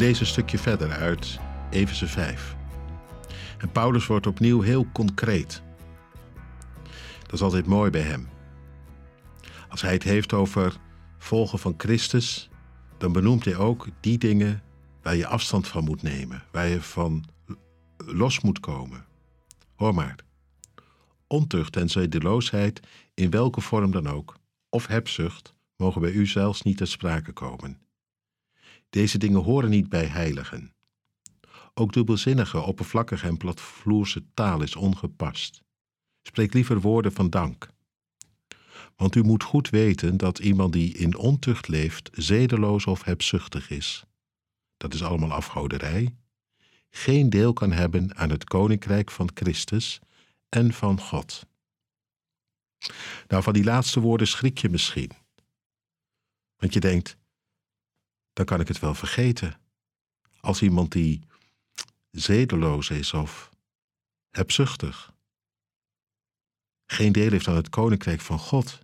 lezen een stukje verder uit Efeze 5. En Paulus wordt opnieuw heel concreet. Dat is altijd mooi bij hem. Als hij het heeft over volgen van Christus, dan benoemt hij ook die dingen waar je afstand van moet nemen, waar je van los moet komen. Hoor maar. Ontucht en zedeloosheid, in welke vorm dan ook, of hebzucht, mogen bij u zelfs niet ter sprake komen. Deze dingen horen niet bij heiligen. Ook dubbelzinnige, oppervlakkige en platvloerse taal is ongepast. Spreek liever woorden van dank. Want u moet goed weten dat iemand die in ontucht leeft, zedeloos of hebzuchtig is. Dat is allemaal afgoderij. Geen deel kan hebben aan het koninkrijk van Christus en van God. Nou, van die laatste woorden schrik je misschien. Want je denkt, dan kan ik het wel vergeten. Als iemand die zedeloos is of hebzuchtig, geen deel heeft aan het koninkrijk van God,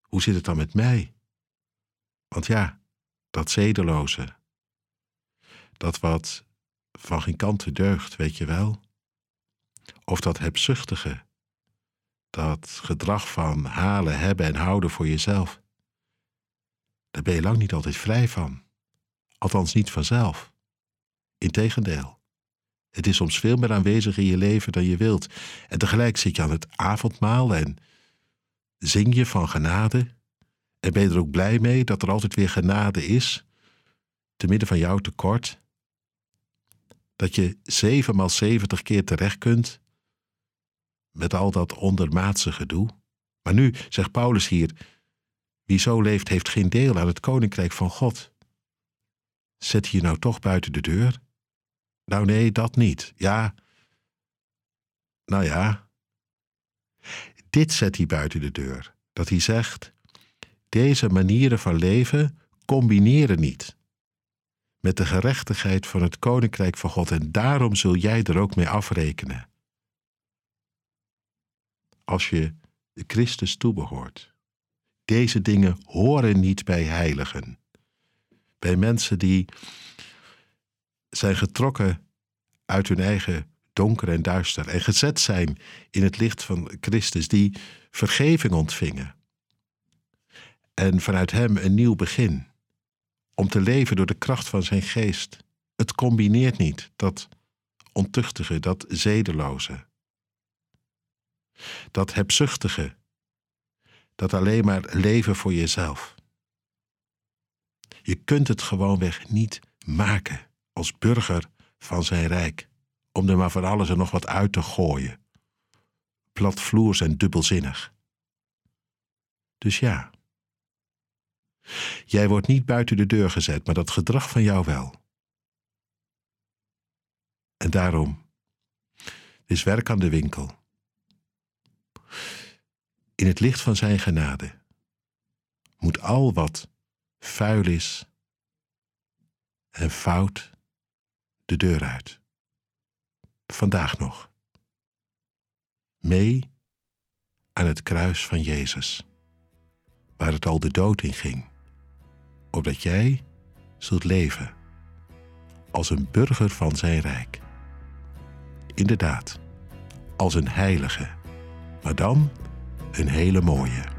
hoe zit het dan met mij? Want ja, dat zedeloze, dat wat van geen kanten deugt, weet je wel, of dat hebzuchtige, dat gedrag van halen, hebben en houden voor jezelf, daar ben je lang niet altijd vrij van. Althans niet vanzelf. Integendeel. Het is soms veel meer aanwezig in je leven dan je wilt. En tegelijk zit je aan het avondmaal en zing je van genade. En ben je er ook blij mee dat er altijd weer genade is, te midden van jouw tekort. Dat je zevenmaal zeventig keer terecht kunt met al dat ondermaatse gedoe. Maar nu, zegt Paulus hier, wie zo leeft heeft geen deel aan het koninkrijk van God. Zet je nou toch buiten de deur? Nou nee, dat niet. Ja. Nou ja. Dit zet hij buiten de deur. Dat hij zegt: deze manieren van leven combineren niet met de gerechtigheid van het koninkrijk van God en daarom zul jij er ook mee afrekenen. Als je de Christus toebehoort. Deze dingen horen niet bij heiligen. Bij mensen die zijn getrokken uit hun eigen donker en duister en gezet zijn in het licht van Christus, die vergeving ontvingen. En vanuit Hem een nieuw begin, om te leven door de kracht van Zijn geest. Het combineert niet, dat ontuchtige, dat zedeloze, dat hebzuchtige, dat alleen maar leven voor jezelf. Je kunt het gewoonweg niet maken als burger van zijn rijk, om er maar van alles en nog wat uit te gooien. Platvloers en dubbelzinnig. Dus ja, jij wordt niet buiten de deur gezet, maar dat gedrag van jou wel. En daarom is werk aan de winkel. In het licht van zijn genade moet al wat vuil is en fout de deur uit. Vandaag nog. Mee aan het kruis van Jezus, waar het al de dood in ging, opdat jij zult leven als een burger van zijn rijk. Inderdaad, als een heilige, maar dan een hele mooie.